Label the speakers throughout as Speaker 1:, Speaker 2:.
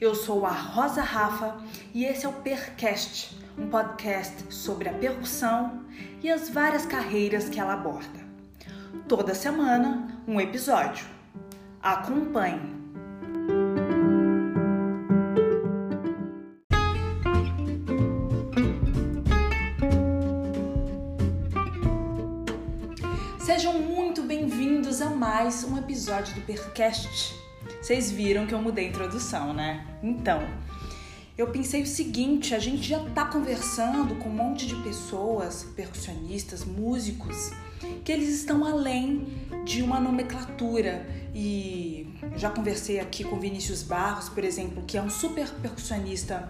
Speaker 1: Eu sou a Rosa Rafa e esse é o Percast, um podcast sobre a percussão e as várias carreiras que ela aborda. Toda semana, um episódio. Acompanhe! Sejam muito bem-vindos a mais um episódio do Percast. Vocês viram que eu mudei a introdução, né? Então, eu pensei o seguinte: a gente já tá conversando com um monte de pessoas, percussionistas, músicos, que eles estão além de uma nomenclatura. E já conversei aqui com Vinícius Barros, por exemplo, que é um super percussionista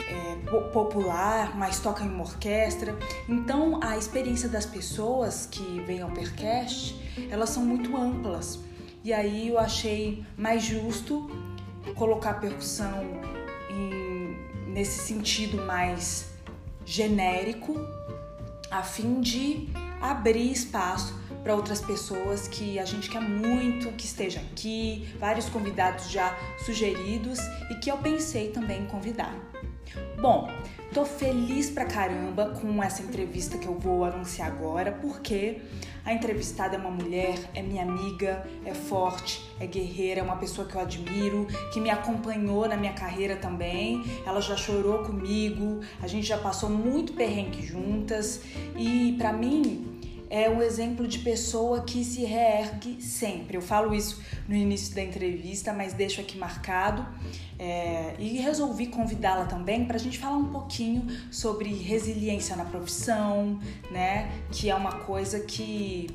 Speaker 1: é, popular, mas toca em uma orquestra. Então, a experiência das pessoas que vêm ao Percast, elas são muito amplas. E aí eu achei mais justo colocar a percussão em, nesse sentido mais genérico, a fim de abrir espaço para outras pessoas que a gente quer muito que estejam aqui, vários convidados já sugeridos e que eu pensei também em convidar. Bom, tô feliz pra caramba com essa entrevista que eu vou anunciar agora, porque a entrevistada é uma mulher, é minha amiga, é forte, é guerreira, é uma pessoa que eu admiro, que me acompanhou na minha carreira também. Ela já chorou comigo, a gente já passou muito perrengue juntas e para mim é um exemplo de pessoa que se reergue sempre. Eu falo isso no início da entrevista, mas deixo aqui marcado. É, e resolvi convidá-la também para a gente falar um pouquinho sobre resiliência na profissão, né? Que é uma coisa que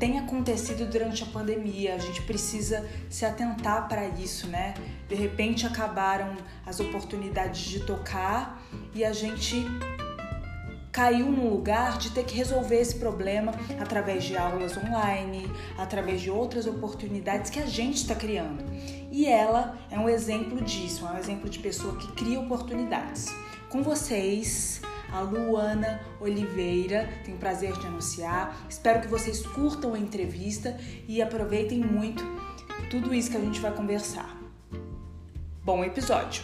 Speaker 1: tem acontecido durante a pandemia. A gente precisa se atentar para isso, né? De repente acabaram as oportunidades de tocar e a gente caiu num lugar de ter que resolver esse problema através de aulas online, através de outras oportunidades que a gente está criando. E ela é um exemplo disso, é um exemplo de pessoa que cria oportunidades. Com vocês, a Luana Oliveira, tenho prazer de anunciar. Espero que vocês curtam a entrevista e aproveitem muito tudo isso que a gente vai conversar. Bom episódio!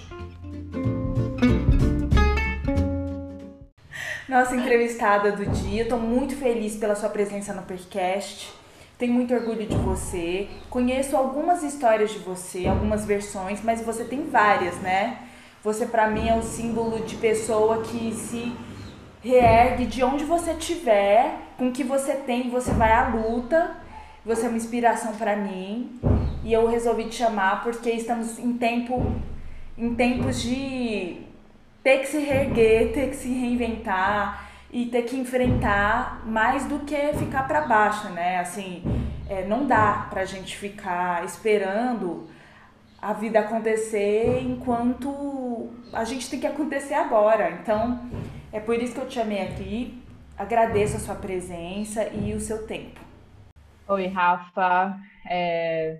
Speaker 1: Nossa entrevistada do dia. Estou muito feliz pela sua presença no podcast. Tenho muito orgulho de você. Conheço algumas histórias de você, algumas versões, mas você tem várias, né? Você para mim é o símbolo de pessoa que se reergue de onde você estiver, com o que você tem, você vai à luta. Você é uma inspiração para mim e eu resolvi te chamar porque estamos em tempo em tempos de ter que se reerguer, ter que se reinventar e ter que enfrentar mais do que ficar para baixo, né? Assim, é, não dá pra gente ficar esperando a vida acontecer enquanto a gente tem que acontecer agora. Então, é por isso que eu te chamei aqui. Agradeço a sua presença e o seu tempo.
Speaker 2: Oi, Rafa. É,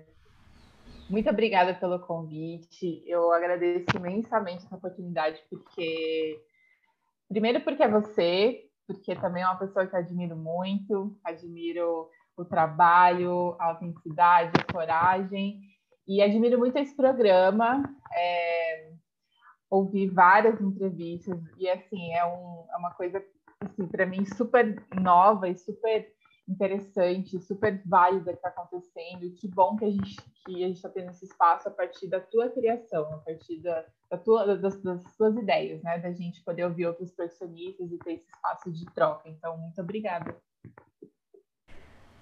Speaker 2: muito obrigada pelo convite. Eu agradeço imensamente essa oportunidade, porque. Primeiro, porque é você, porque também é uma pessoa que admiro muito, admiro o trabalho, a autenticidade, a coragem, e admiro muito esse programa. É, ouvi várias entrevistas, e assim, é, um, é uma coisa, assim, para mim, super nova e super interessante, super válida que está acontecendo, e que bom que a gente que a gente está tendo esse espaço a partir da tua criação, a partir da, da tua, das, das tuas ideias, né? Da gente poder ouvir outros personistas e ter esse espaço de troca. Então, muito obrigada.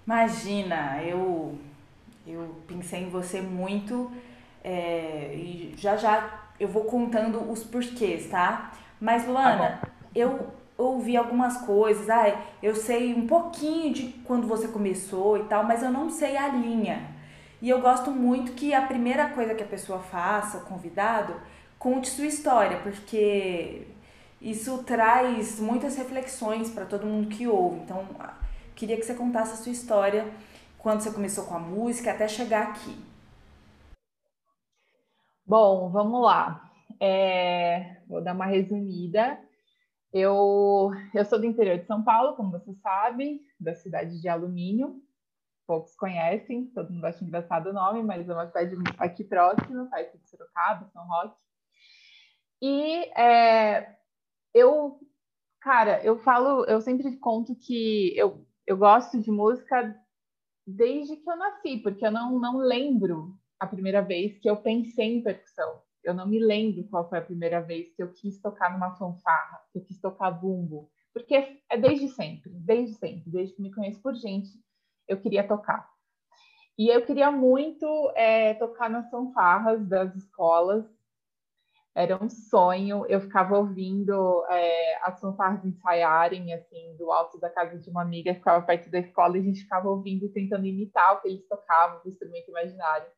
Speaker 1: Imagina, eu eu pensei em você muito é, e já já eu vou contando os porquês, tá? Mas Luana, tá eu ouvi algumas coisas, ah, eu sei um pouquinho de quando você começou e tal, mas eu não sei a linha. E eu gosto muito que a primeira coisa que a pessoa faça, o convidado, conte sua história, porque isso traz muitas reflexões para todo mundo que ouve. Então, queria que você contasse a sua história quando você começou com a música até chegar aqui.
Speaker 2: Bom, vamos lá. É, vou dar uma resumida. Eu, eu sou do interior de São Paulo, como você sabe, da cidade de Alumínio. poucos conhecem, todo mundo acha engraçado o nome, mas é uma cidade aqui próxima, perto de Sorocaba, São Roque. E é, eu, cara, eu falo, eu sempre conto que eu, eu gosto de música desde que eu nasci, porque eu não, não lembro a primeira vez que eu pensei em percussão. Eu não me lembro qual foi a primeira vez que eu quis tocar numa fanfarra, que eu quis tocar bumbo, porque é desde sempre, desde sempre, desde que me conheço por gente, eu queria tocar. E eu queria muito é, tocar nas fanfarras das escolas. Era um sonho. Eu ficava ouvindo é, as fanfarras ensaiarem, assim, do alto da casa de uma amiga, ficava perto da escola e a gente ficava ouvindo, tentando imitar o que eles tocavam, o instrumento imaginário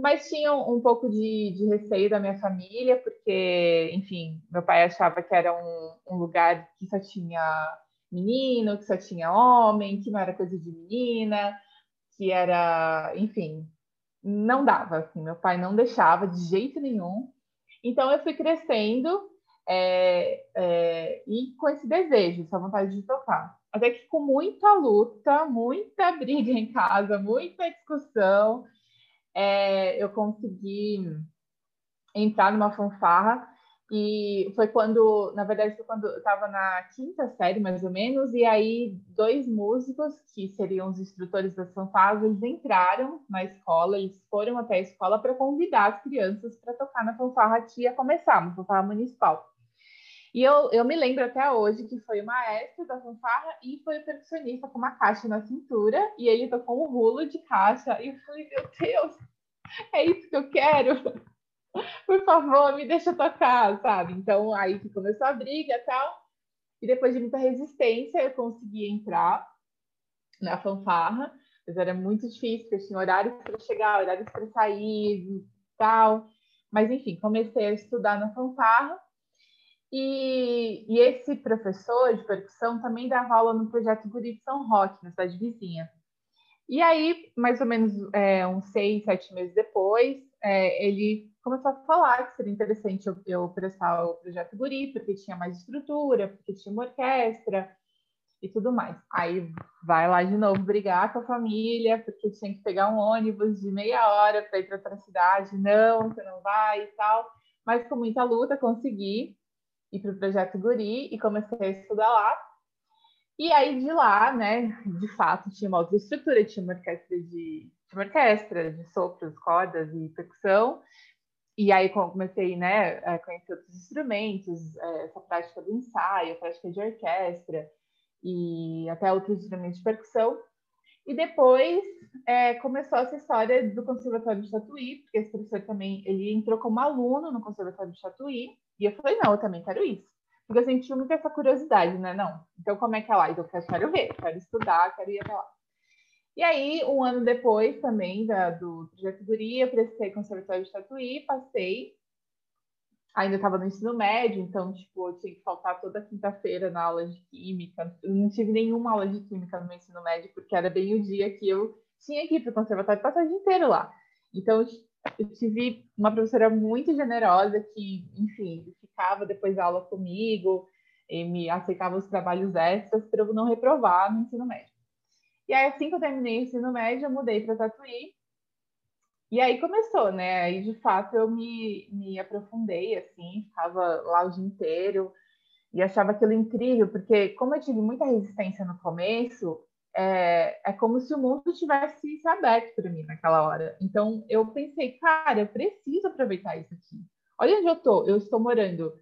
Speaker 2: mas tinha um, pouco de, de, receio da minha família, porque, enfim, meu pai achava que era um, um, lugar que só tinha menino, que só tinha homem, que não era coisa de menina, que era, enfim, não dava, assim, meu pai não deixava de jeito nenhum. Então eu fui crescendo é, é, e com esse desejo, essa vontade de tocar. Até que com muita luta, muita briga em casa, muita discussão, é, eu consegui entrar numa fanfarra e foi quando, na verdade, foi quando eu estava na quinta série, mais ou menos, e aí dois músicos, que seriam os instrutores das fanfarras, eles entraram na escola, eles foram até a escola para convidar as crianças para tocar na fanfarra que ia começar, uma fanfarra municipal. E eu, eu me lembro até hoje que foi o maestro da fanfarra e foi o percussionista com uma caixa na cintura, e ele tocou um rulo de caixa, e eu falei, meu Deus, é isso que eu quero por favor, me deixa tocar, sabe? Então, aí que começou a briga e tal. E depois de muita resistência, eu consegui entrar na fanfarra. Mas era muito difícil, porque tinha horários para chegar, horários para sair e tal. Mas, enfim, comecei a estudar na fanfarra. E, e, esse professor de percussão também dava aula no projeto Guri de São Roque, na cidade vizinha. E aí, mais ou menos é, uns seis, sete meses depois, é, ele começou a falar que seria interessante eu, eu prestar o projeto Guri, porque tinha mais estrutura, porque tinha uma orquestra e tudo mais. Aí vai lá de novo brigar com a família, porque tinha que pegar um ônibus de meia hora para ir para outra cidade. Não, você não vai e tal. Mas com muita luta consegui ir para o projeto Guri e comecei a estudar lá. E aí de lá, né, de fato, tinha uma outra estrutura, tinha uma orquestra de, uma orquestra de sopros, cordas e percussão. E aí comecei, né, a conhecer outros instrumentos, é, essa prática do ensaio, a prática de orquestra e até outros instrumentos de percussão. E depois é, começou essa história do Conservatório de Tatuí, porque esse professor também, ele entrou como aluno no Conservatório de Tatuí, e eu falei, não, eu também quero isso. Porque eu senti muito essa curiosidade, né? Não, então como é que é lá? Então eu quero ver, quero estudar, quero ir até lá. E aí, um ano depois também da, do projeto Guria, prestei conservatório de Tatuí, passei. Ainda estava no ensino médio, então, tipo, eu tinha que faltar toda quinta-feira na aula de química. Eu não tive nenhuma aula de química no meu ensino médio, porque era bem o dia que eu tinha que ir para o conservatório passar o dia inteiro lá. Então, eu tive uma professora muito generosa que, enfim, ficava depois da aula comigo e me aceitava os trabalhos extras para eu não reprovar no ensino médio. E aí, assim que eu terminei o ensino médio, eu mudei para Tatuí. E aí começou, né? Aí, de fato, eu me, me aprofundei, assim, ficava lá o dia inteiro e achava aquilo incrível, porque como eu tive muita resistência no começo, é, é como se o mundo tivesse se aberto para mim naquela hora. Então, eu pensei, cara, eu preciso aproveitar isso aqui. Olha onde eu tô. Eu estou morando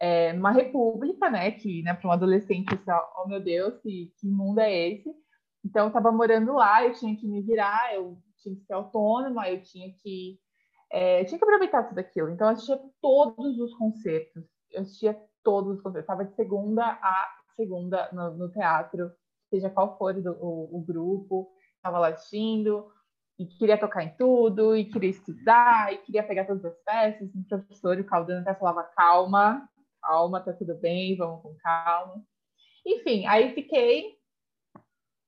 Speaker 2: é, numa república, né? Que, né, para um adolescente, assim, oh meu Deus, que, que mundo é esse? Então, eu estava morando lá, eu tinha que me virar, eu tinha que ser autônoma, eu tinha que, é, tinha que aproveitar tudo aquilo. Então, eu assistia todos os concertos, eu assistia todos os concertos. Estava de segunda a segunda no, no teatro, seja qual for do, o, o grupo, estava lá assistindo, e queria tocar em tudo, e queria estudar, e queria pegar todas as peças. O professor, o Caldano, até falava: calma, calma, tá tudo bem, vamos com calma. Enfim, aí fiquei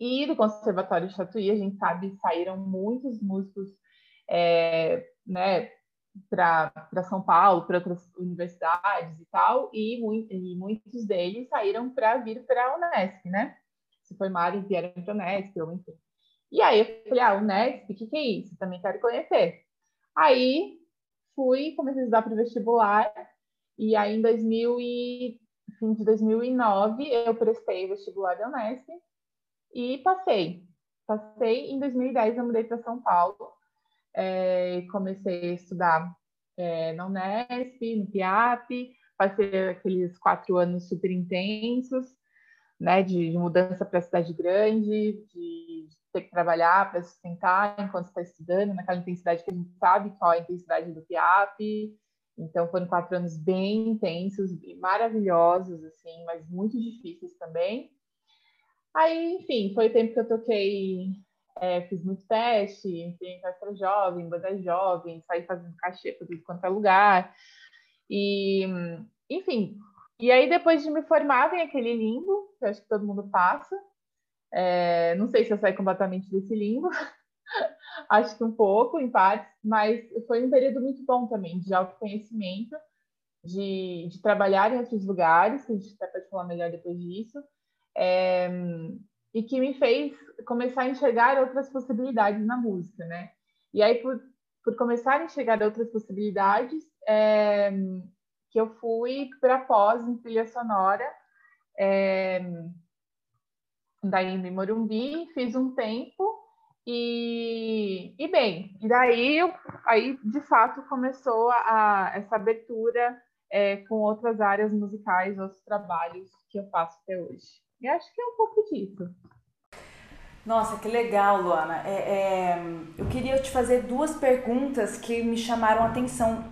Speaker 2: e do Conservatório de Tatuí, a gente sabe, saíram muitos músicos é, né, para São Paulo, para outras universidades e tal, e, muito, e muitos deles saíram para vir para a Unesp, né? Se formaram e vieram para a Unesp, ou enfim. E aí eu falei, ah, o Nesp, o que, que é isso? Também quero conhecer. Aí fui, comecei a estudar para o vestibular, e aí em 2000 e, fim de 2009 eu prestei o vestibular da Unesp e passei. Passei, em 2010 eu mudei para São Paulo, é, comecei a estudar é, na Unesp, no PIAP, passei aqueles quatro anos super intensos, né, de, de mudança para a cidade grande, de ter que trabalhar para sustentar enquanto está estudando, naquela intensidade que a gente sabe qual é a intensidade do PIAP. Então, foram quatro anos bem intensos e maravilhosos, assim, mas muito difíceis também. Aí, enfim, foi o tempo que eu toquei, é, fiz muito teste, entrei em festa jovem, banda jovem, saí fazendo cachê para tudo quanto é lugar. E, enfim, e aí depois de me formar vem aquele limbo, que acho que todo mundo passa, é, não sei se eu saí completamente desse limbo, acho que um pouco, em partes, mas foi um período muito bom também, de autoconhecimento, de, de trabalhar em outros lugares, que a gente até pode falar melhor depois disso, é, e que me fez começar a enxergar outras possibilidades na música, né? E aí, por, por começar a enxergar outras possibilidades, é, que eu fui para pós em trilha sonora, é, daí em Morumbi, fiz um tempo e, e bem, e daí aí de fato começou a, essa abertura é, com outras áreas musicais, outros trabalhos que eu faço até hoje. E acho que é um pouco disso.
Speaker 1: Nossa, que legal, Luana. É, é, eu queria te fazer duas perguntas que me chamaram a atenção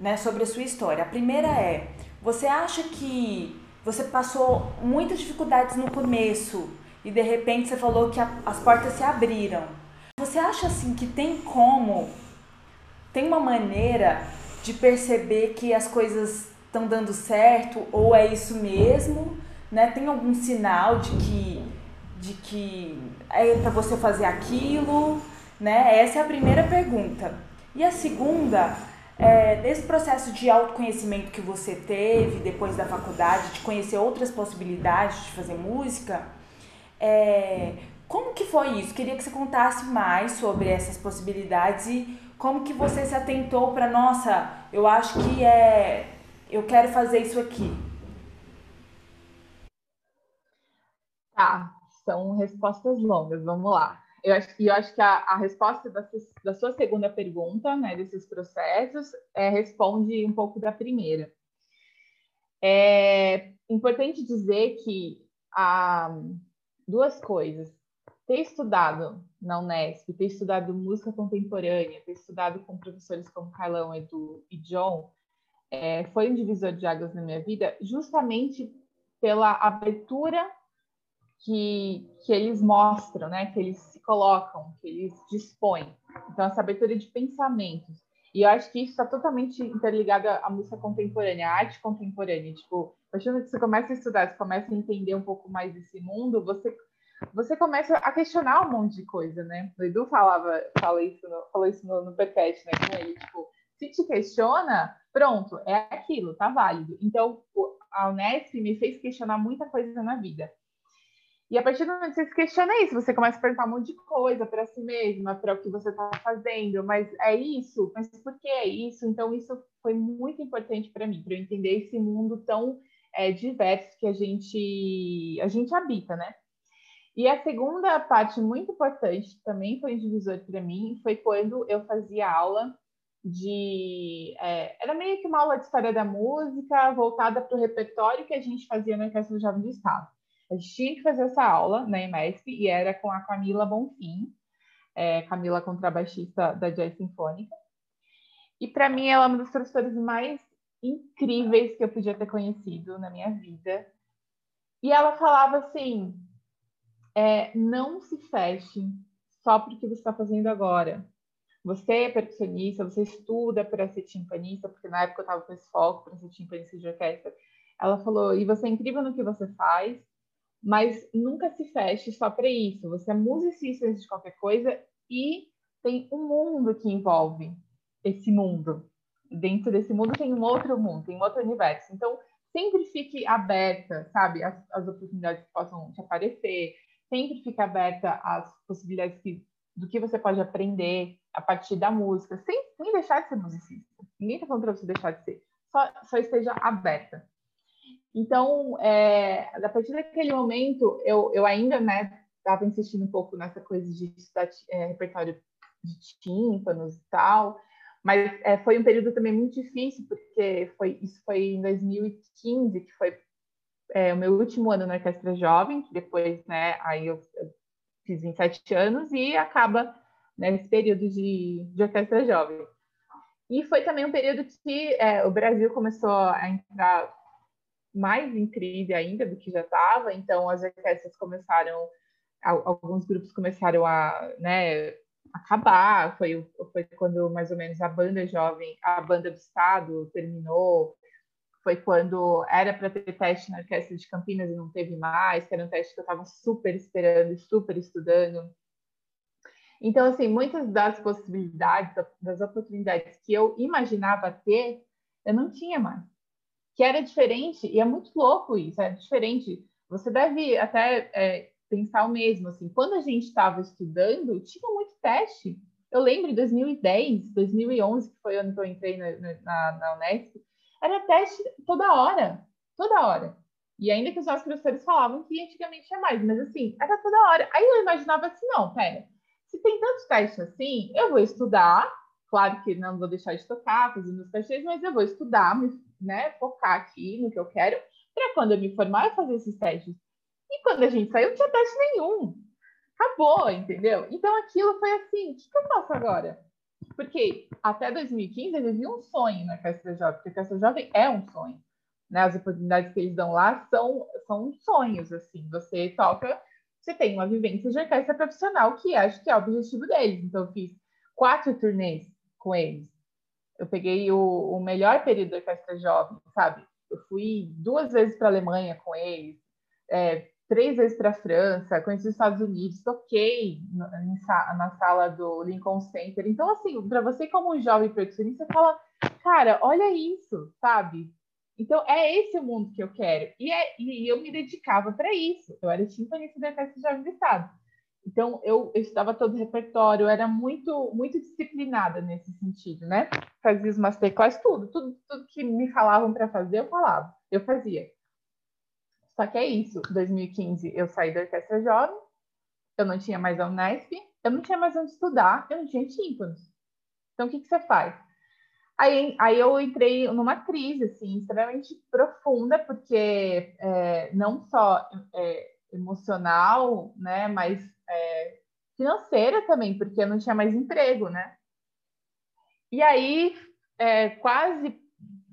Speaker 1: né, sobre a sua história. A primeira é: você acha que você passou muitas dificuldades no começo e de repente você falou que a, as portas se abriram. Você acha assim que tem como, tem uma maneira de perceber que as coisas estão dando certo ou é isso mesmo? Né? Tem algum sinal de que, de que é para você fazer aquilo? Né? Essa é a primeira pergunta. E a segunda é, desse processo de autoconhecimento que você teve depois da faculdade, de conhecer outras possibilidades de fazer música, é, como que foi isso? Queria que você contasse mais sobre essas possibilidades e como que você se atentou para, nossa, eu acho que é, eu quero fazer isso aqui.
Speaker 2: Tá, são respostas longas, vamos lá. Eu acho, eu acho que a, a resposta da, da, sua segunda pergunta, né, desses processos, é, responde um pouco da primeira. É importante dizer que a, duas coisas. Ter estudado na Unesp, ter estudado música contemporânea, ter estudado com professores como Carlão, Edu e John, é, foi um divisor de águas na minha vida, justamente pela abertura que, que eles mostram, né? que eles se colocam, que eles dispõem. Então, essa abertura de pensamentos. E eu acho que isso está totalmente interligado à música contemporânea, à arte contemporânea. Tipo, a partir que você começa a estudar, você começa a entender um pouco mais desse mundo, você você começa a questionar um monte de coisa, né? O Edu falava, fala isso no, falou isso no, no podcast, né, com ele, tipo, se te questiona, pronto, é aquilo, tá válido. Então, a Unesp me fez questionar muita coisa na vida. E a partir do momento que você se questiona isso, você começa a perguntar um monte de coisa para si mesma, para o que você está fazendo, mas é isso? Mas por que é isso? Então, isso foi muito importante para mim, para eu entender esse mundo tão é, diverso que a gente, a gente habita, né? E a segunda parte muito importante, também foi um divisor para mim, foi quando eu fazia aula de. É, era meio que uma aula de história da música voltada para o repertório que a gente fazia na Orquestra do Jovem do Estado. A gente tinha que fazer essa aula na EMESP e era com a Camila Bonfim, é, Camila contrabaixista da Jazz Sinfônica. E para mim ela é uma das professoras mais incríveis que eu podia ter conhecido na minha vida. E ela falava assim: é, não se feche só porque você está fazendo agora. Você é percussionista, você estuda para ser timpanista, porque na época eu estava com esse foco para ser timpanista de orquestra. Ela falou, e você é incrível no que você faz, mas nunca se feche só para isso. Você é musicista de qualquer coisa e tem um mundo que envolve esse mundo. Dentro desse mundo tem um outro mundo, tem um outro universo. Então, sempre fique aberta, sabe, as, as oportunidades que possam te aparecer sempre fica aberta às possibilidades que, do que você pode aprender a partir da música, sem, sem deixar de ser musicista. Ninguém está falando para você deixar de ser, só, só esteja aberta. Então, é, a partir daquele momento, eu, eu ainda estava né, insistindo um pouco nessa coisa de estudar é, repertório de tímpanos e tal, mas é, foi um período também muito difícil, porque foi, isso foi em 2015, que foi é, o meu último ano na Orquestra Jovem, depois, né, aí eu, eu fiz 27 anos e acaba nesse né, período de, de Orquestra Jovem. E foi também um período que é, o Brasil começou a entrar mais crise ainda do que já estava, então as orquestras começaram, alguns grupos começaram a né, acabar, foi, foi quando mais ou menos a banda jovem, a banda do Estado terminou, foi quando era para ter teste na Orquestra de Campinas e não teve mais, que era um teste que eu estava super esperando, super estudando. Então, assim, muitas das possibilidades, das oportunidades que eu imaginava ter, eu não tinha mais que era diferente, e é muito louco isso, é diferente. Você deve até é, pensar o mesmo, assim, quando a gente estava estudando, tinha muito teste. Eu lembro em 2010, 2011, que foi ano que eu entrei na, na, na Unesp, era teste toda hora, toda hora. E ainda que os nossos professores falavam que antigamente tinha mais, mas assim, era toda hora. Aí eu imaginava assim, não, pera, se tem tantos testes assim, eu vou estudar, claro que não vou deixar de tocar, fazer meus testes, mas eu vou estudar, me né, focar aqui no que eu quero, para quando eu me formar eu fazer esses testes. E quando a gente saiu, não tinha teste nenhum. Acabou, entendeu? Então aquilo foi assim: o que, que eu faço agora? Porque até 2015 eu vivi um sonho na Jovem, porque a Jovem é um sonho. Né? As oportunidades que eles dão lá são, são sonhos, assim. Você toca, você tem uma vivência de orquestra profissional, que acho que é o objetivo deles. Então, eu fiz quatro turnês com eles eu peguei o, o melhor período da orquestra jovem, sabe? Eu fui duas vezes para a Alemanha com eles, é, três vezes para a França, conheci os Estados Unidos, toquei na, na sala do Lincoln Center. Então, assim, para você como um jovem percussionista, você fala, cara, olha isso, sabe? Então, é esse o mundo que eu quero. E, é, e eu me dedicava para isso. Eu era timpanista da Orquestra Jovem do Estado. Então, eu, eu estudava todo o repertório, era muito, muito disciplinada nesse sentido, né? Fazia os masterclass, tudo, tudo, tudo que me falavam para fazer, eu falava, eu fazia. Só que é isso, 2015 eu saí da Orquestra Jovem, eu não tinha mais a Unesp, eu não tinha mais onde estudar, eu não tinha tímpanos. Então, o que, que você faz? Aí, aí eu entrei numa crise, assim, extremamente profunda, porque é, não só é, emocional, né, mas é, financeira também, porque eu não tinha mais emprego, né? E aí, é, quase,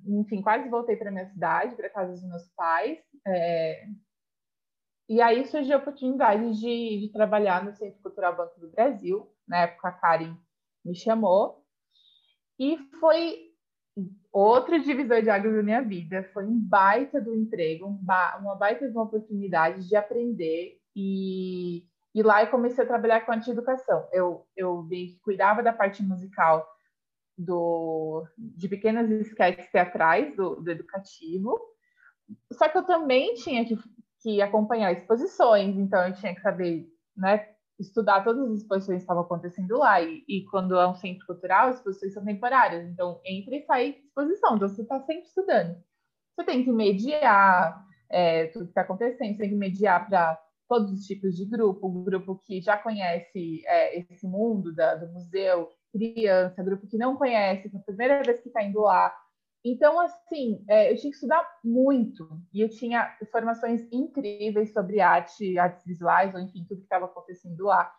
Speaker 2: enfim, quase voltei para minha cidade, para casa dos meus pais. É, e aí surgiu a oportunidade de, de, trabalhar no Centro Cultural Banco do Brasil. Na época, a Karen me chamou. E foi outro divisor de águas da minha vida. Foi um baita do emprego, um uma baita de uma oportunidade de aprender e e lá eu comecei a trabalhar com anti-educação. Eu, eu cuidava da parte musical do, de pequenas esquetes teatrais do, do educativo, só que eu também tinha que, que acompanhar exposições, então eu tinha que saber, né, estudar todas as exposições que estavam acontecendo lá. E, e, quando é um centro cultural, as exposições são temporárias, então entra e sai exposição, então você está sempre estudando. Você tem que mediar é, tudo que está acontecendo, você tem que mediar para todos os tipos de grupo, um grupo que já conhece é, esse mundo da, do museu, criança, grupo que não conhece, que é a primeira vez que está indo lá. Então, assim, é, eu tinha que estudar muito e eu tinha formações incríveis sobre arte, artes visuais, ou enfim, tudo que estava acontecendo lá.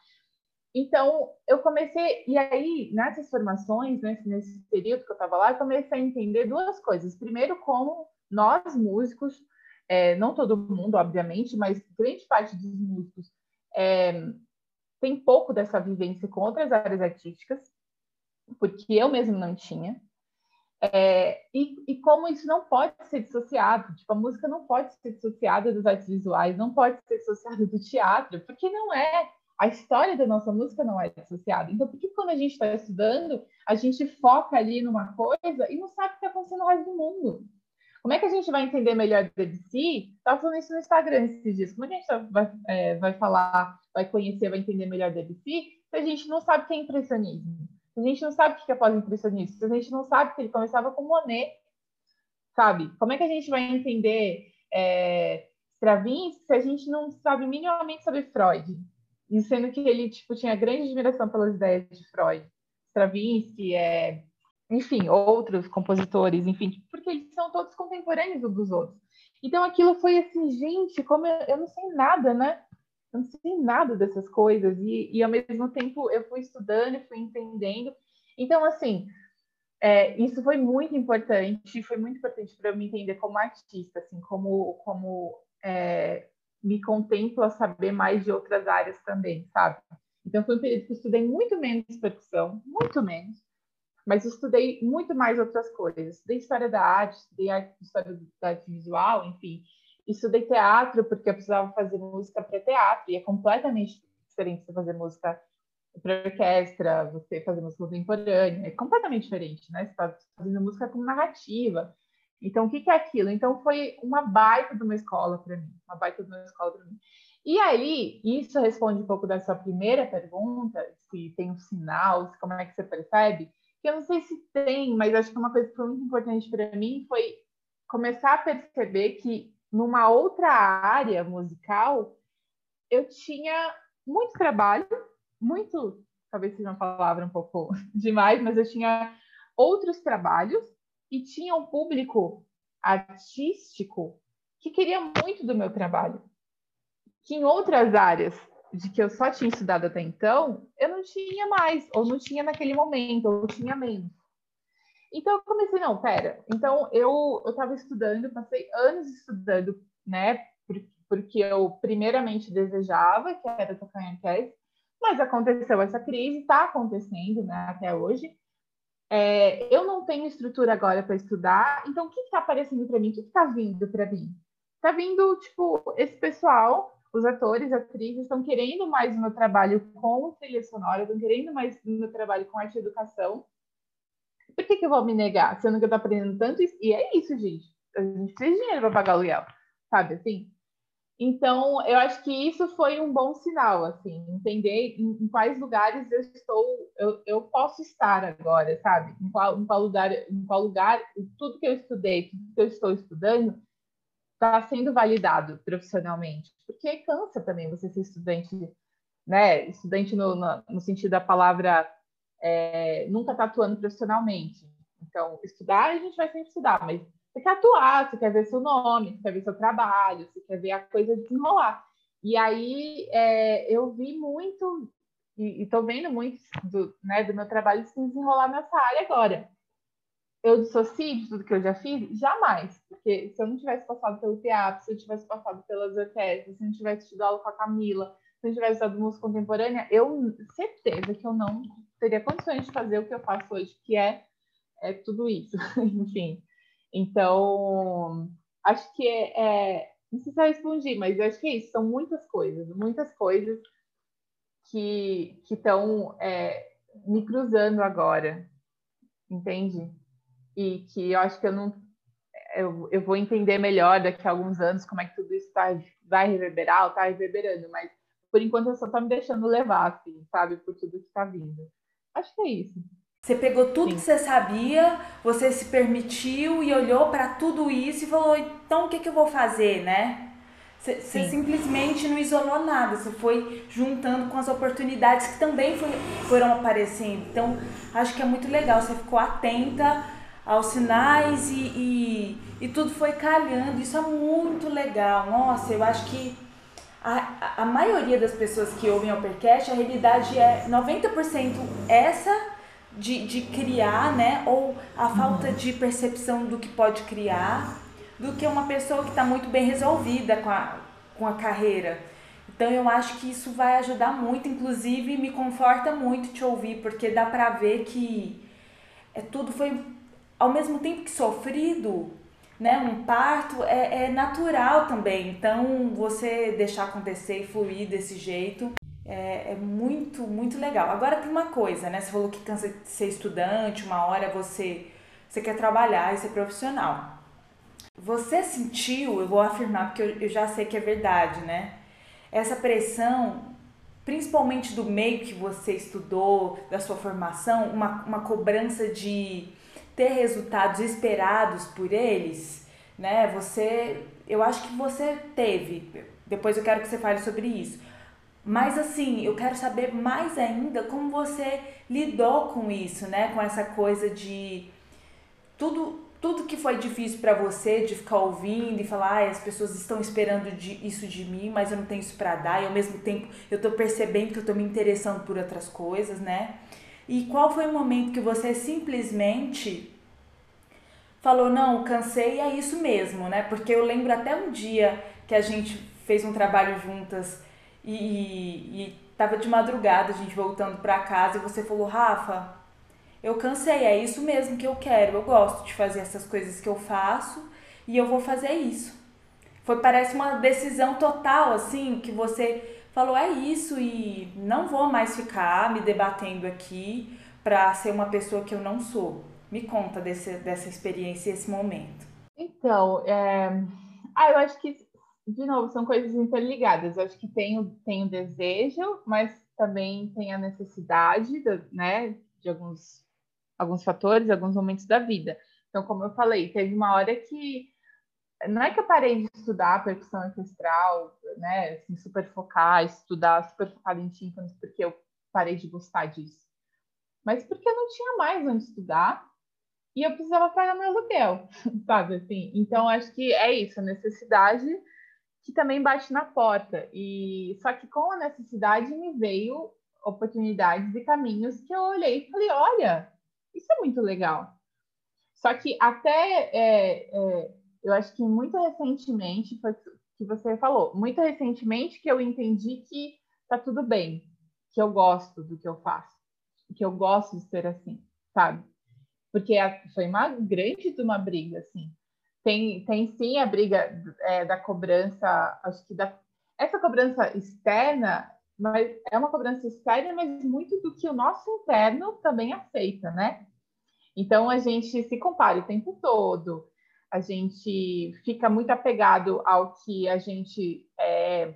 Speaker 2: Então, eu comecei, e aí, nessas formações, nesse, nesse período que eu estava lá, eu comecei a entender duas coisas. Primeiro, como nós, músicos, é, não todo mundo, obviamente, mas grande parte dos músicos é, tem pouco dessa vivência com outras áreas artísticas, porque eu mesmo não tinha. É, e, e, como isso não pode ser dissociado, tipo, a música não pode ser dissociada das artes visuais, não pode ser dissociada do teatro, porque não é. A história da nossa música não é dissociada. Então, por que quando a gente está estudando, a gente foca ali numa coisa e não sabe o que está acontecendo no resto do mundo? como é que a gente vai entender melhor Debussy? Estava falando isso no Instagram esses dias. Como é que a gente vai, é, vai falar, vai conhecer, vai entender melhor Debussy se a gente não sabe o que é impressionismo? A gente não sabe o que é pós-impressionismo? Se a gente não sabe que ele começava com Monet, sabe? Como é que a gente vai entender é, Stravinsky se a gente não sabe minimamente sobre Freud? E sendo que ele tipo, tinha grande admiração pelas ideias de Freud. Stravinsky, é, enfim, outros compositores, enfim, porque eles são todos contemporâneos uns dos outros. Então aquilo foi assim, gente, como eu, eu não sei nada, né? Eu não sei nada dessas coisas e, e ao mesmo tempo eu fui estudando, fui entendendo. Então assim, é, isso foi muito importante, foi muito importante para eu me entender como artista, assim, como como é, me contemplo a saber mais de outras áreas também, sabe? Então foi um período que eu estudei muito menos percussão, muito menos mas estudei muito mais outras coisas. Estudei história da arte, estudei arte, história da arte visual, enfim. Estudei teatro porque eu precisava fazer música para teatro e é completamente diferente você fazer música para orquestra, você fazer música contemporânea, é completamente diferente, né? Você está fazendo música com narrativa. Então, o que, que é aquilo? Então, foi uma baita de uma escola para mim, uma baita de uma escola para mim. E aí, isso responde um pouco da sua primeira pergunta, se tem um sinal, como é que você percebe que eu não sei se tem, mas acho que uma coisa que foi muito importante para mim foi começar a perceber que numa outra área musical eu tinha muito trabalho, muito, talvez seja uma palavra um pouco demais, mas eu tinha outros trabalhos e tinha um público artístico que queria muito do meu trabalho, que em outras áreas de que eu só tinha estudado até então, eu não tinha mais, ou não tinha naquele momento, ou tinha menos. Então eu comecei, não, pera. Então eu eu estava estudando, passei anos estudando, né? Porque eu primeiramente desejava que era tocar em orquestra, mas aconteceu essa crise, está acontecendo, né? Até hoje. É, eu não tenho estrutura agora para estudar, então o que está aparecendo para mim? O que está vindo para mim? Está vindo, tipo, esse pessoal os atores, atrizes estão querendo mais o meu trabalho com trilha sonora, estão querendo mais o meu trabalho com arte e educação. Por que, que eu vou me negar, sendo que eu estou aprendendo tanto isso? E é isso, gente. A gente precisa de dinheiro para pagar aluguel, sabe assim? Então, eu acho que isso foi um bom sinal, assim, entender em, em quais lugares eu estou, eu, eu posso estar agora, sabe? Em qual, em qual lugar, em qual lugar, tudo que eu estudei, tudo que eu estou estudando, está sendo validado profissionalmente, porque cansa também você ser estudante, né? Estudante no, no, no sentido da palavra é, nunca está atuando profissionalmente. Então, estudar, a gente vai sempre estudar, mas você quer atuar, você quer ver seu nome, você quer ver seu trabalho, você quer ver a coisa desenrolar. E aí é, eu vi muito, e estou vendo muito do, né, do meu trabalho se desenrolar nessa área agora eu dissocio de tudo que eu já fiz? Jamais. Porque se eu não tivesse passado pelo teatro, se eu tivesse passado pelas orquestras, se eu não tivesse estudado com a Camila, se eu não tivesse estudado música contemporânea, eu certeza que eu não teria condições de fazer o que eu faço hoje, que é, é tudo isso. Enfim. Então, acho que é, é, Não sei se eu respondi, mas eu acho que é isso. São muitas coisas, muitas coisas que estão é, me cruzando agora. Entende? e que eu acho que eu não eu, eu vou entender melhor daqui a alguns anos como é que tudo isso tá, vai reverberar ou está reverberando, mas por enquanto eu só estou me deixando levar, assim, sabe, por tudo que está vindo. Acho que é isso.
Speaker 1: Você pegou tudo Sim. que você sabia, você se permitiu e olhou para tudo isso e falou: então o que, que eu vou fazer, né? Você, simplesmente não isolou nada, você foi juntando com as oportunidades que também foi, foram aparecendo. Então, acho que é muito legal, você ficou atenta aos sinais e, e, e, tudo foi calhando. Isso é muito legal. Nossa, eu acho que a, a maioria das pessoas que ouvem o Percast, a realidade é 90% essa de, de criar, né? Ou a falta de percepção do que pode criar, do que uma pessoa que está muito bem resolvida com a, com a carreira. Então eu acho que isso vai ajudar muito, inclusive me conforta muito te ouvir, porque dá pra ver que é, tudo foi ao mesmo tempo que sofrido, né, um parto é, é natural também. Então, você deixar acontecer e fluir desse jeito é, é, muito, muito legal. Agora tem uma coisa, né? Você falou que cansa de ser estudante, uma hora você, você quer trabalhar e ser profissional. você sentiu, eu vou afirmar porque eu, eu já sei que é verdade, né? Essa pressão, principalmente do meio que você estudou, da sua formação, uma, uma cobrança de ter resultados esperados por eles, né? Você, eu acho que você teve. Depois eu quero que você fale sobre isso. Mas assim, eu quero saber mais ainda como você lidou com isso, né? Com essa coisa de tudo tudo que foi difícil para você de ficar ouvindo e falar, ah, as pessoas estão esperando de, isso de mim, mas eu não tenho isso para dar, e ao mesmo tempo eu tô percebendo que eu tô me interessando por outras coisas, né? E qual foi o momento que você simplesmente falou, não, cansei, é isso mesmo, né? Porque eu lembro até um dia que a gente fez um trabalho juntas e, e tava de madrugada, a gente voltando para casa, e você falou, Rafa, eu cansei, é isso mesmo que eu quero. Eu gosto de fazer essas coisas que eu faço e eu vou fazer isso. Foi parece uma decisão total assim que você falou é isso e não vou mais ficar me debatendo aqui para ser uma pessoa que eu não sou. Me conta desse, dessa experiência, esse momento.
Speaker 2: Então, é... ah, eu acho que de novo são coisas interligadas. Eu acho que tem o, tem o desejo, mas também tem a necessidade, né, de alguns alguns fatores, alguns momentos da vida. Então, como eu falei, teve uma hora que não é que eu parei de estudar percussão orquestral, né, assim, super focar, estudar super focado em tímpanos, porque eu parei de gostar disso. Mas porque eu não tinha mais onde estudar e eu precisava pagar meu aluguel, sabe assim? Então, acho que é isso, a necessidade que também bate na porta. E só que com a necessidade me veio oportunidades e caminhos que eu olhei e falei, olha, isso é muito legal. Só que até é, é, eu acho que muito recentemente foi que você falou, muito recentemente que eu entendi que tá tudo bem, que eu gosto do que eu faço, que eu gosto de ser assim, sabe? Porque foi uma grande de uma briga, assim. Tem, tem sim a briga é, da cobrança, acho que da essa cobrança externa, mas é uma cobrança externa, mas muito do que o nosso interno também aceita, né? Então a gente se compara o tempo todo, a gente fica muito apegado ao que a gente é,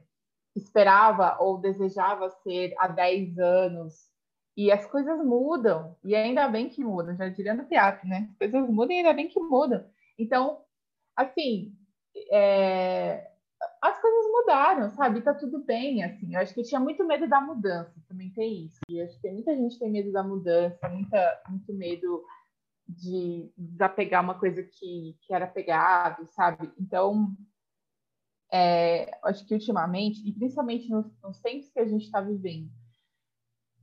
Speaker 2: esperava ou desejava ser há 10 anos. E as coisas mudam, e ainda bem que mudam, já diria no teatro, né? As coisas mudam e ainda bem que mudam. Então, assim, é, as coisas mudaram, sabe? Tá tudo bem, assim. Eu acho que eu tinha muito medo da mudança, também tem isso. E acho que muita gente tem medo da mudança, muita, muito medo de desapegar uma coisa que, que era pegado, sabe? Então, é, acho que ultimamente, e principalmente nos, nos tempos que a gente está vivendo,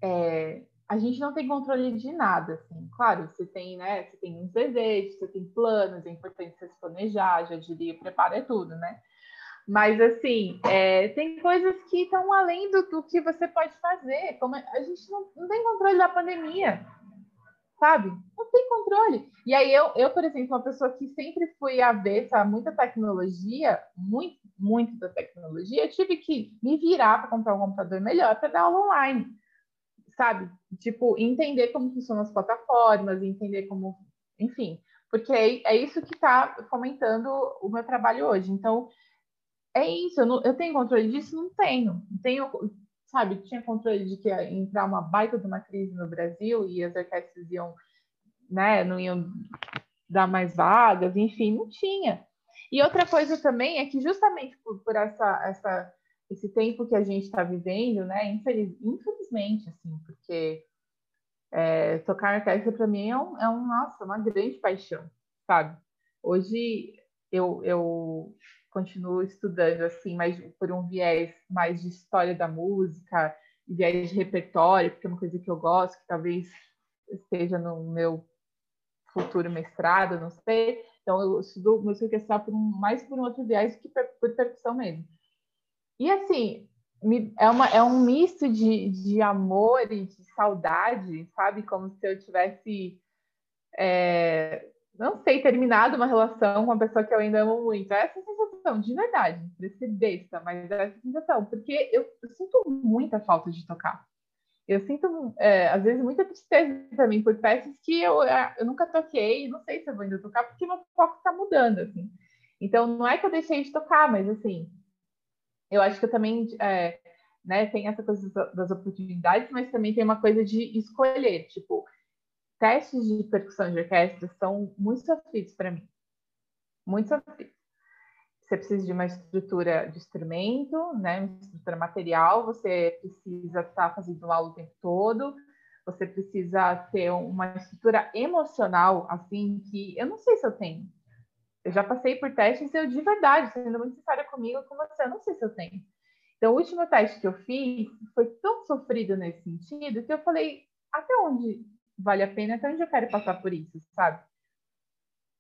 Speaker 2: é, a gente não tem controle de nada, assim. Claro, você tem, né? Você tem uns desejos, você tem planos, é importante você se planejar, já diria, prepara é tudo, né? Mas, assim, é, tem coisas que estão além do, do, que você pode fazer. Como a gente não, não tem controle da pandemia sabe? Não tem controle. E aí eu, eu, por exemplo, uma pessoa que sempre fui avessa a muita tecnologia, muito, muito da tecnologia, eu tive que me virar para comprar um computador melhor para dar aula online, sabe? Tipo, entender como funcionam as plataformas, entender como, enfim, porque é, é isso que está fomentando o meu trabalho hoje. Então, é isso. Eu, não, eu tenho controle disso? Não tenho. Tenho sabe, tinha controle de que ia entrar uma baita de uma crise no Brasil e as orquestras iam, né, não iam dar mais vagas, enfim, não tinha. E outra coisa também é que justamente por, por essa, essa, esse tempo que a gente está vivendo, né, infeliz, infelizmente, assim, porque é, tocar orquestra para mim é um, é um, nossa, uma grande paixão, sabe? Hoje eu, eu continuo estudando assim, mas por um viés mais de história da música, viés de repertório, porque é uma coisa que eu gosto, que talvez esteja no meu futuro mestrado, não sei. Então eu estudo música orquestral por um, mais por um outro viés que por percussão mesmo. E assim, é, uma, é um misto de, de amor e de saudade, sabe? Como se eu tivesse é, não sei, terminado uma relação com uma pessoa que eu ainda amo muito. É essa sensação, de verdade, de ser besta, mas é essa sensação, porque eu, eu sinto muita falta de tocar. Eu sinto, é, às vezes, muita tristeza também por peças que eu, é, eu nunca toquei, não sei se eu vou ainda tocar, porque meu foco está mudando, assim. Então, não é que eu deixei de tocar, mas assim, eu acho que eu também é, né, tem essa coisa das oportunidades, mas também tem uma coisa de escolher. Tipo, testes de percussão de orquestra são muito sofridos para mim. Muito sofridos. Você precisa de uma estrutura de instrumento, né, uma estrutura material, você precisa estar fazendo aula o tempo todo, você precisa ter uma estrutura emocional, assim, que eu não sei se eu tenho. Eu já passei por testes eu, de verdade, sendo muito sincera comigo, com você, eu não sei se eu tenho. Então, o último teste que eu fiz foi tão sofrido nesse sentido que eu falei, até onde vale a pena, onde eu quero passar por isso, sabe?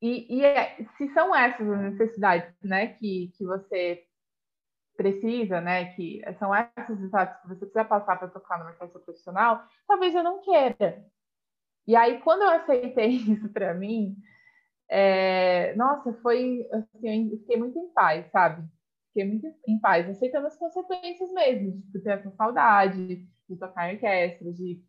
Speaker 2: E, e é, se são essas as necessidades, né, que, que você precisa, né, que são essas etapas que você precisa passar para tocar numa orquestra profissional, talvez eu não queira. E aí, quando eu aceitei isso para mim, é, nossa, foi assim, eu fiquei muito em paz, sabe? Fiquei muito em paz, aceitando as consequências mesmo, de ter essa saudade, de tocar em orquestra, de,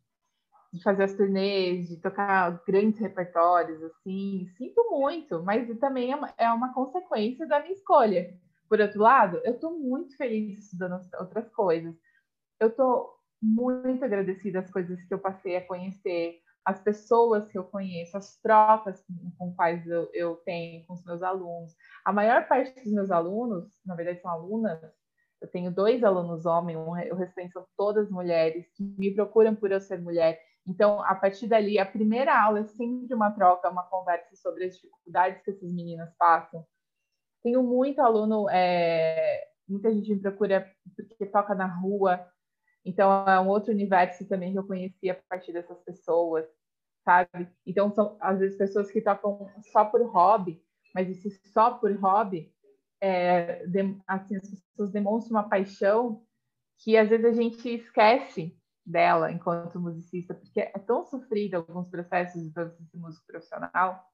Speaker 2: de fazer as turnês, de tocar grandes repertórios, assim. Sinto muito, mas também é uma, é consequência da minha escolha. Por outro lado, eu estou muito feliz estudando outras coisas. Eu estou muito agradecida às coisas que eu passei a conhecer, as pessoas que eu conheço, as trocas com, com quais eu, eu tenho com os meus alunos. A maior parte dos meus alunos, na verdade, são alunas. Eu tenho dois alunos homens, o restante são todas mulheres que me procuram por eu ser mulher. Então, a partir dali, a primeira aula é sempre uma troca, uma conversa sobre as dificuldades que essas meninas passam, tenho muito aluno, é, muita gente me procura porque toca na rua, então é um outro universo também que eu conheci a partir dessas pessoas, sabe? Então são às vezes pessoas que tocam só por hobby, mas esse só por hobby, é, de, assim, as pessoas demonstram uma paixão que às vezes a gente esquece dela enquanto musicista, porque é tão sofrido alguns processos de de músico profissional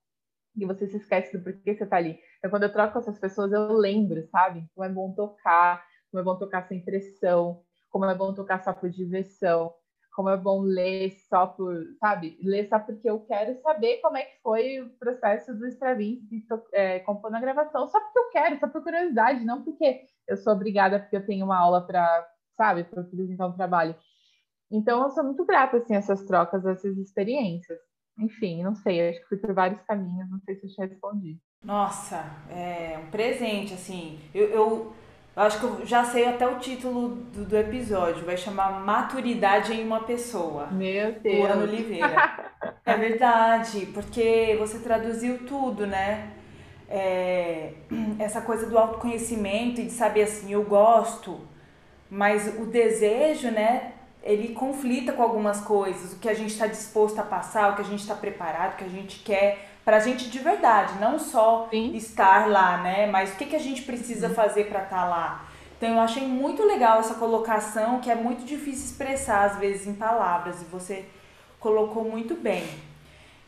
Speaker 2: e você se esquece do porquê você está ali. Então, quando eu troco com essas pessoas, eu lembro, sabe? Como é bom tocar, como é bom tocar sem pressão, como é bom tocar só por diversão, como é bom ler só por, sabe? Ler só porque eu quero saber como é que foi o processo do Stravinsky é, compor na gravação, só porque eu quero, só por curiosidade, não porque eu sou obrigada, porque eu tenho uma aula para, sabe, para apresentar um trabalho. Então, eu sou muito grata, assim, a essas trocas, a essas experiências enfim, não sei, acho que fui por vários caminhos, não sei se eu te respondi.
Speaker 1: Nossa, é um presente, assim. Eu, eu, eu acho que eu já sei até o título do, do, episódio, vai chamar Maturidade em uma Pessoa.
Speaker 2: Meu Deus.
Speaker 1: Ano Oliveira. é verdade, porque você traduziu tudo, né? É, essa coisa do autoconhecimento e de saber assim, eu gosto, mas o desejo, né, ele conflita com algumas coisas, o que a gente está disposto a passar, o que a gente está preparado, o que a gente quer para a gente de verdade, não só Sim. estar lá, né? Mas o que, que a gente precisa fazer para estar tá lá. Então eu achei muito legal essa colocação, que é muito difícil expressar às vezes em palavras, e você colocou muito bem.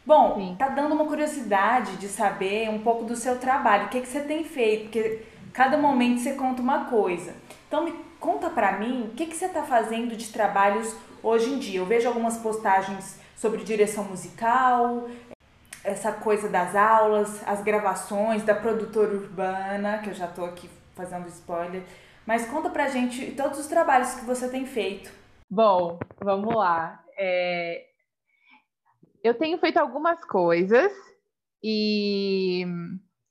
Speaker 1: Bom, Sim. tá dando uma curiosidade de saber um pouco do seu trabalho, o que, que você tem feito, porque cada momento você conta uma coisa. Então me Conta para mim o que, que você está fazendo de trabalhos hoje em dia. Eu vejo algumas postagens sobre direção musical, essa coisa das aulas, as gravações da produtora urbana, que eu já estou aqui fazendo spoiler. Mas conta pra gente todos os trabalhos que você tem feito.
Speaker 2: Bom, vamos lá. É... Eu tenho feito algumas coisas e,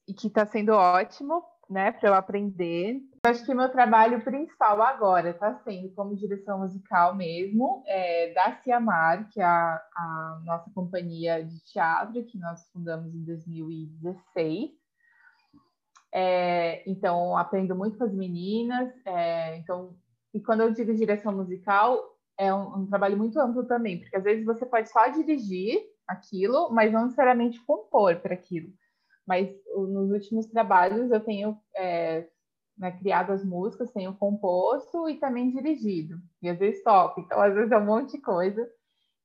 Speaker 2: e que está sendo ótimo, né, para eu aprender acho que meu trabalho principal agora está sendo como direção musical mesmo, é, da Ciamar, que é a, a, nossa companhia de teatro, que nós fundamos em 2016. É, então, aprendo muito com as meninas. É, então, e quando eu digo direção musical, é um, um trabalho muito amplo também, porque às vezes você pode só dirigir aquilo, mas não necessariamente compor para aquilo. Mas nos últimos trabalhos eu tenho é, né, criado as músicas, tenho composto e também dirigido. E às vezes toco, então às vezes é um monte de coisa.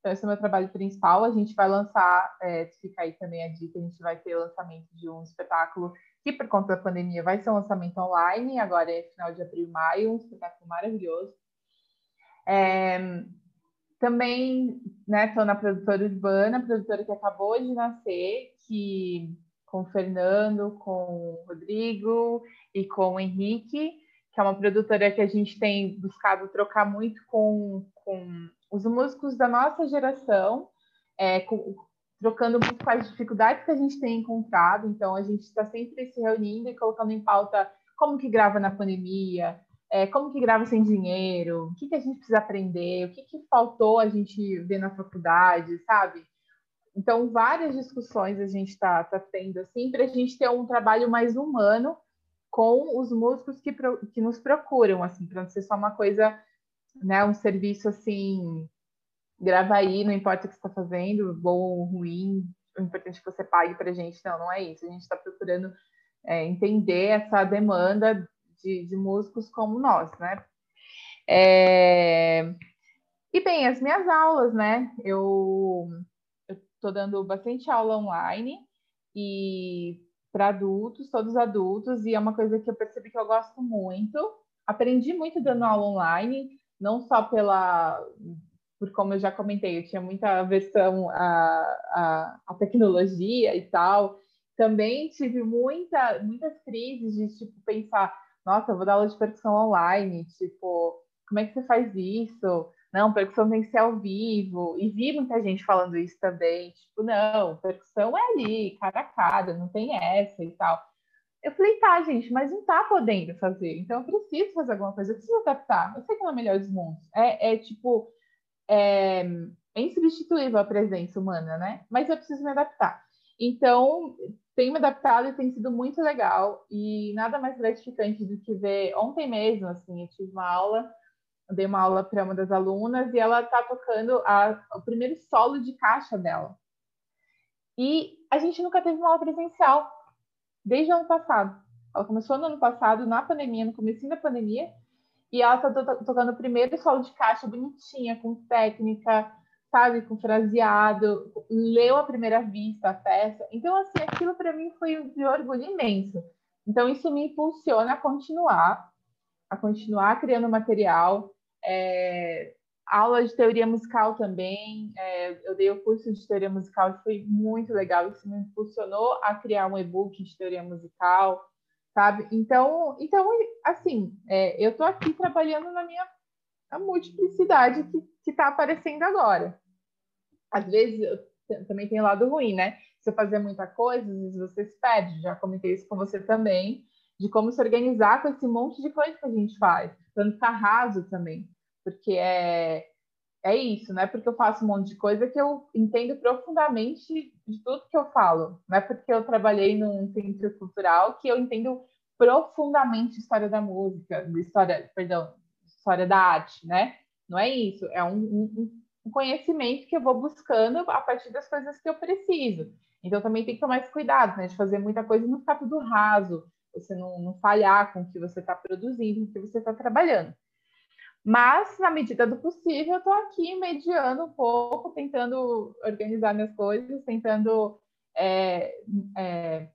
Speaker 2: Então esse é o meu trabalho principal. A gente vai lançar, é, fica aí também a dica, a gente vai ter lançamento de um espetáculo que por conta da pandemia vai ser um lançamento online, agora é final de abril e maio, um espetáculo maravilhoso. É, também estou né, na produtora urbana, produtora que acabou de nascer, que com o Fernando, com o Rodrigo e com o Henrique, que é uma produtora que a gente tem buscado trocar muito com, com os músicos da nossa geração, é, com, trocando muito com as dificuldades que a gente tem encontrado. Então, a gente está sempre se reunindo e colocando em pauta como que grava na pandemia, é, como que grava sem dinheiro, o que, que a gente precisa aprender, o que, que faltou a gente ver na faculdade, sabe? Então, várias discussões a gente está tá tendo, assim, para a gente ter um trabalho mais humano com os músicos que, que nos procuram, assim, para não ser só uma coisa, né, um serviço, assim, grava aí, não importa o que você está fazendo, bom ou ruim, o importante é que você pague para a gente. Não, não é isso. A gente está procurando é, entender essa demanda de, de, músicos como nós, né? É... E bem, as minhas aulas, né? Eu estou dando bastante aula online e para adultos, todos adultos, e é uma coisa que eu percebi que eu gosto muito. Aprendi muito dando aula online, não só pela por como eu já comentei, eu tinha muita aversão à, à, à tecnologia e tal. Também tive muita, muitas crises de tipo pensar, nossa, eu vou dar aula de percussão online, tipo, como é que você faz isso? Não, percussão tem que ser ao vivo. E vi muita gente falando isso também, tipo, não, percussão é ali, cara a cara, não tem essa e tal. Eu falei, tá, gente, mas não tá podendo fazer, então eu preciso fazer alguma coisa, eu preciso adaptar. Eu sei que não é o melhor dos mundos. É, é tipo, é, é insubstituível a presença humana, né? Mas eu preciso me adaptar. Então, tenho me adaptado e tem sido muito legal. E nada mais gratificante do que ver ontem mesmo, assim, eu tive uma aula, eu dei uma aula para uma das alunas e ela está tocando a, o primeiro solo de caixa dela. E a gente nunca teve uma aula presencial, desde o ano passado. Ela começou no ano passado, na pandemia, no começo da pandemia, e ela tá tocando o primeiro solo de caixa bonitinha, com técnica, sabe, com fraseado, leu à primeira vista a peça. Então, assim, aquilo para mim foi de orgulho imenso. Então, isso me impulsiona a continuar, a continuar criando material. É, aula de teoria musical também. É, eu dei o curso de teoria musical e foi muito legal. Isso me impulsionou a criar um e-book de teoria musical sabe? Então, então assim, é, eu estou aqui trabalhando na minha a multiplicidade que está aparecendo agora. Às vezes, eu, também tem o lado ruim, né? Se eu fazer muita coisa, às vezes você se perde. Já comentei isso com você também, de como se organizar com esse monte de coisa que a gente faz, para não ficar raso também. Porque é, é isso, não é porque eu faço um monte de coisa que eu entendo profundamente de tudo que eu falo. Não é porque eu trabalhei num centro cultural que eu entendo profundamente história da música, história, perdão, história da arte, né? Não é isso, é um, um, um conhecimento que eu vou buscando a partir das coisas que eu preciso. Então também tem que tomar esse cuidado, né? De fazer muita coisa e não ficar tudo raso, você não, não falhar com o que você está produzindo, com o que você está trabalhando. Mas, na medida do possível, eu estou aqui mediando um pouco, tentando organizar minhas coisas, tentando, é, é,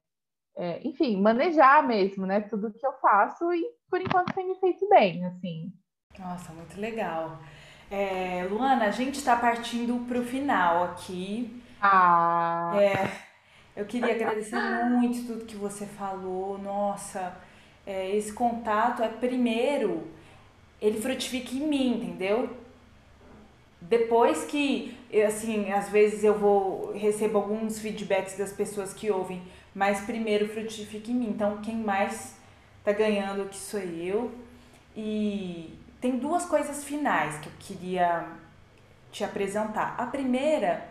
Speaker 2: é, enfim, manejar mesmo, né? Tudo que eu faço e, por enquanto, tem me feito bem, assim.
Speaker 1: Nossa, muito legal. É, Luana, a gente está partindo para o final aqui.
Speaker 2: Ah!
Speaker 1: É, eu queria agradecer muito tudo que você falou. Nossa, é, esse contato é primeiro ele frutifica em mim, entendeu? Depois que, assim, às vezes eu vou recebo alguns feedbacks das pessoas que ouvem, mas primeiro frutifica em mim. Então, quem mais tá ganhando aqui sou eu. E tem duas coisas finais que eu queria te apresentar. A primeira,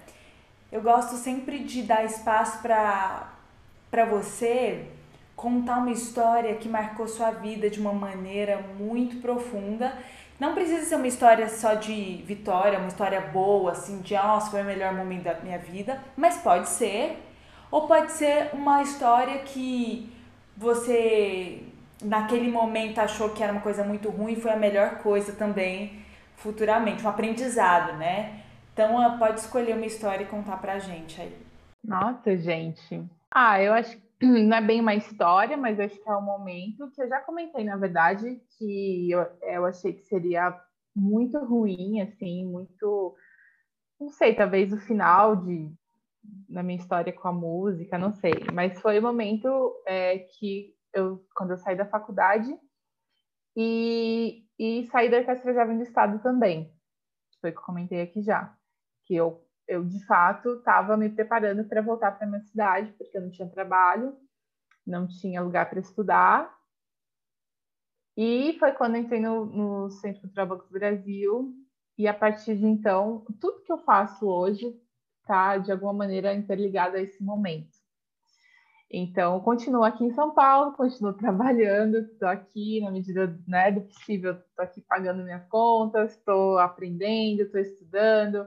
Speaker 1: eu gosto sempre de dar espaço para você contar uma história que marcou sua vida de uma maneira muito profunda. Não precisa ser uma história só de vitória, uma história boa, assim, de nossa, foi o melhor momento da minha vida, mas pode ser. Ou pode ser uma história que você naquele momento achou que era uma coisa muito ruim e foi a melhor coisa também futuramente, um aprendizado, né? Então pode escolher uma história e contar pra gente aí.
Speaker 2: Nossa, gente. Ah, eu acho não é bem uma história, mas acho que é um momento que eu já comentei, na verdade, que eu, eu achei que seria muito ruim, assim, muito. Não sei, talvez o final de na minha história com a música, não sei. Mas foi o momento é, que eu, quando eu saí da faculdade e, e saí da Orquestra Jovem do Estado também. Foi o que eu comentei aqui já. Que eu, eu de fato, estava me preparando para voltar para minha cidade, porque eu não tinha trabalho, não tinha lugar para estudar. E foi quando entrei no, no Centro Cultural Banco do Brasil. E a partir de então, tudo que eu faço hoje está, de alguma maneira, interligado a esse momento. Então, continuo aqui em São Paulo, continuo trabalhando, estou aqui na medida né, do possível, estou aqui pagando minhas contas, estou aprendendo, estou estudando.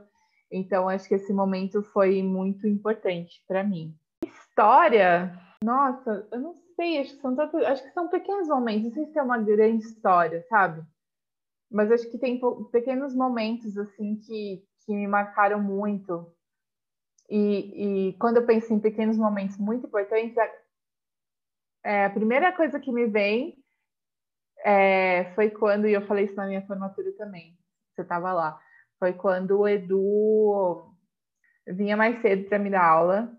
Speaker 2: Então, acho que esse momento foi muito importante para mim. História, nossa, eu não sei, acho que são acho que são pequenos momentos, não sei se é uma grande história, sabe? Mas acho que tem pequenos momentos assim que, que me marcaram muito e, e quando eu penso em pequenos momentos muito importantes, é, a primeira coisa que me vem é, foi quando, e eu falei isso na minha formatura também, você estava lá, foi quando o Edu vinha mais cedo para me dar aula,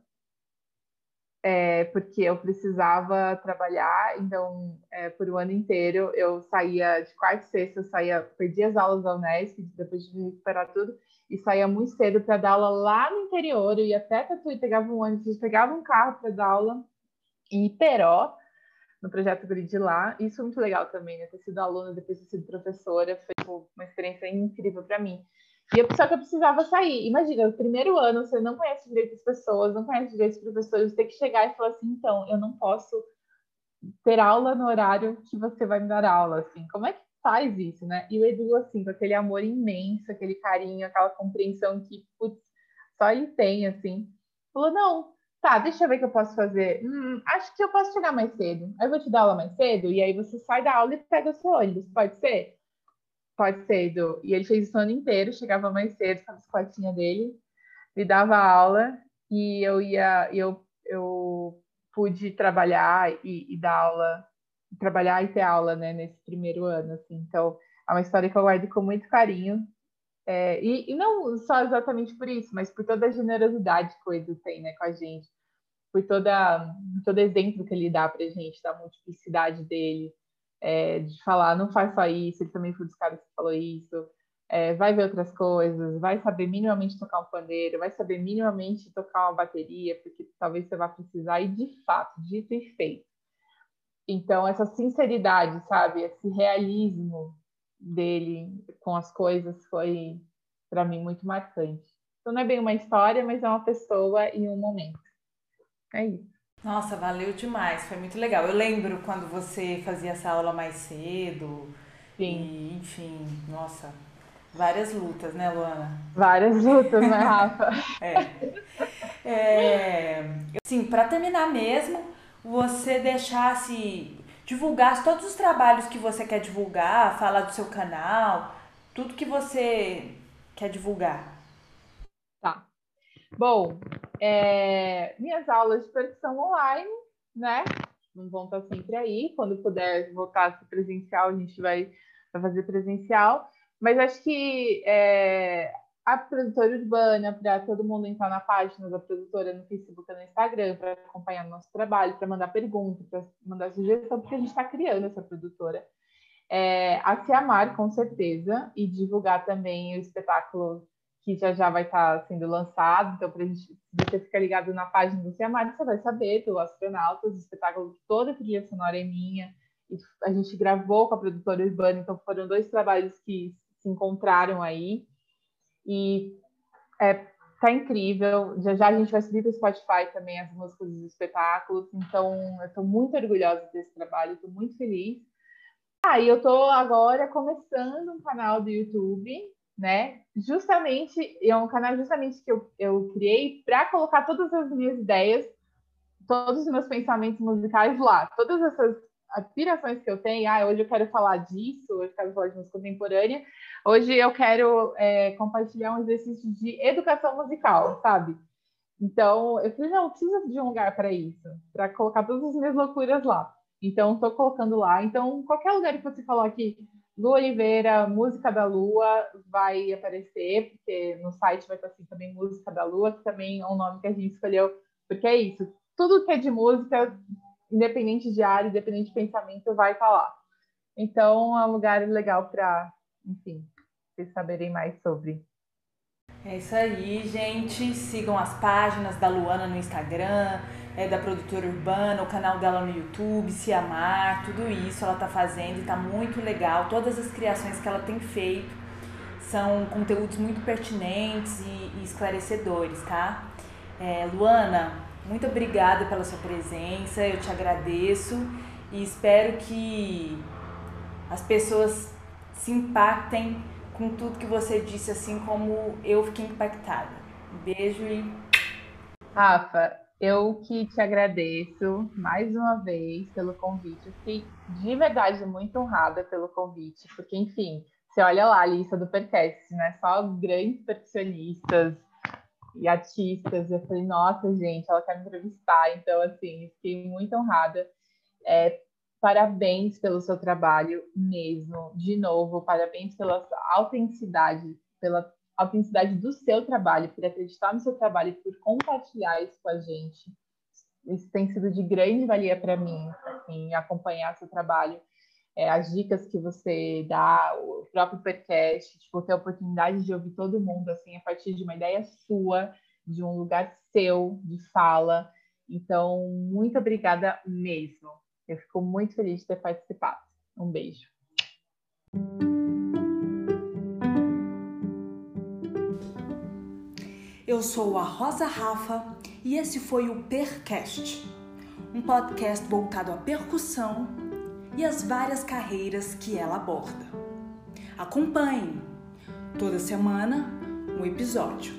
Speaker 2: é, porque eu precisava trabalhar, então, é, por o um ano inteiro, eu saía de quarta e sexta, eu saía, perdi as aulas da Unesp, depois de recuperar tudo, e saía muito cedo para dar aula lá no interior, eu ia até Tatuí, pegava um ônibus, pegava um carro para dar aula em Iperó, no projeto Grid lá. Isso é muito legal também, né? Ter sido aluna, depois ter sido professora, foi uma experiência incrível para mim. E eu só que eu precisava sair. Imagina, no primeiro ano você não conhece direito as pessoas, não conhece direito os professores, você tem que chegar e falar assim, então, eu não posso ter aula no horário que você vai me dar aula, assim. Como é que faz isso, né? E o Edu, assim, com aquele amor imenso, aquele carinho, aquela compreensão que, putz, só ele tem, assim. Falou, não, tá, deixa eu ver o que eu posso fazer. Hum, acho que eu posso chegar mais cedo. Aí eu vou te dar aula mais cedo, e aí você sai da aula e pega o seu ônibus, pode ser? Pode ser, Edu. E ele fez isso o ano inteiro, chegava mais cedo com a bicicletinha dele, me dava aula, e eu ia, eu, eu pude trabalhar e, e dar aula trabalhar e ter aula, né, nesse primeiro ano, assim. Então, é uma história que eu guardo com muito carinho. É, e, e, não só exatamente por isso, mas por toda a generosidade que o Edu tem, né, com a gente. Por toda, todo exemplo que ele dá pra gente, da multiplicidade dele, é, de falar, não só isso, ele também foi dos caras que falou isso, é, vai ver outras coisas, vai saber minimamente tocar um pandeiro, vai saber minimamente tocar uma bateria, porque talvez você vá precisar, e de fato, dito e feito então, essa sinceridade, sabe? Esse realismo dele com as coisas foi, para mim, muito marcante. Então, não é bem uma história, mas é uma pessoa e um momento. É isso.
Speaker 1: Nossa, valeu demais, foi muito legal. Eu lembro quando você fazia essa aula mais cedo. Sim. E, enfim, nossa, várias lutas, né, Luana?
Speaker 2: Várias lutas, né, Rafa?
Speaker 1: é. é. Sim, para terminar mesmo, você deixasse, divulgasse todos os trabalhos que você quer divulgar, falar do seu canal, tudo que você quer divulgar.
Speaker 2: Bom, é, minhas aulas de percussão online, né? Vão estar sempre aí. Quando puder voltar a ser presencial, a gente vai, vai fazer presencial. Mas acho que é, a produtora urbana, para todo mundo entrar na página da produtora no Facebook e no Instagram, para acompanhar o nosso trabalho, para mandar perguntas, para mandar sugestão, porque a gente está criando essa produtora. É, a se amar, com certeza, e divulgar também o espetáculo que já já vai estar tá sendo lançado. Então, para você ficar ligado na página do Se Amar, você vai saber do Astronautas, o espetáculo, toda a trilha sonora é minha. E a gente gravou com a produtora urbana, então foram dois trabalhos que se encontraram aí. E é, tá incrível. Já já a gente vai subir para o Spotify também as músicas dos espetáculos. Então, eu estou muito orgulhosa desse trabalho, estou muito feliz. Ah, e eu estou agora começando um canal do YouTube, né? Justamente, é um canal justamente que eu, eu criei para colocar todas as minhas ideias, todos os meus pensamentos musicais lá. Todas essas aspirações que eu tenho, ah, hoje eu quero falar disso, hoje eu quero falar de música contemporânea, hoje eu quero é, compartilhar um exercício de educação musical, sabe? Então, eu falei, não, eu preciso de um lugar para isso, para colocar todas as minhas loucuras lá. Então, estou colocando lá. Então, qualquer lugar que você falou aqui, Lu Oliveira, Música da Lua, vai aparecer, porque no site vai estar assim também Música da Lua, que também é um nome que a gente escolheu, porque é isso, tudo que é de música, independente de área, independente de pensamento, vai estar lá. Então, é um lugar legal para, enfim, vocês saberem mais sobre.
Speaker 1: É isso aí, gente. Sigam as páginas da Luana no Instagram, é, da produtora urbana, o canal dela no YouTube, Se Amar, tudo isso ela tá fazendo e tá muito legal. Todas as criações que ela tem feito são conteúdos muito pertinentes e, e esclarecedores, tá? É, Luana, muito obrigada pela sua presença, eu te agradeço e espero que as pessoas se impactem com tudo que você disse, assim como eu fiquei impactada. Beijo e.
Speaker 2: Rafa, eu que te agradeço mais uma vez pelo convite. Eu fiquei de verdade muito honrada pelo convite, porque, enfim, você olha lá a lista do Percast, né? Só grandes percussionistas e artistas. Eu falei, nossa, gente, ela quer me entrevistar. Então, assim, fiquei muito honrada. É, Parabéns pelo seu trabalho mesmo. De novo, parabéns pela autenticidade, pela autenticidade do seu trabalho, por acreditar no seu trabalho, por compartilhar isso com a gente. Isso tem sido de grande valia para mim, assim, acompanhar seu trabalho, é, as dicas que você dá, o próprio podcast, tipo, ter a oportunidade de ouvir todo mundo, assim, a partir de uma ideia sua, de um lugar seu, de fala. Então, muito obrigada mesmo. Eu fico muito feliz de ter participado. Um beijo.
Speaker 1: Eu sou a Rosa Rafa e esse foi o Percast, um podcast voltado à percussão e às várias carreiras que ela aborda. Acompanhe toda semana um episódio.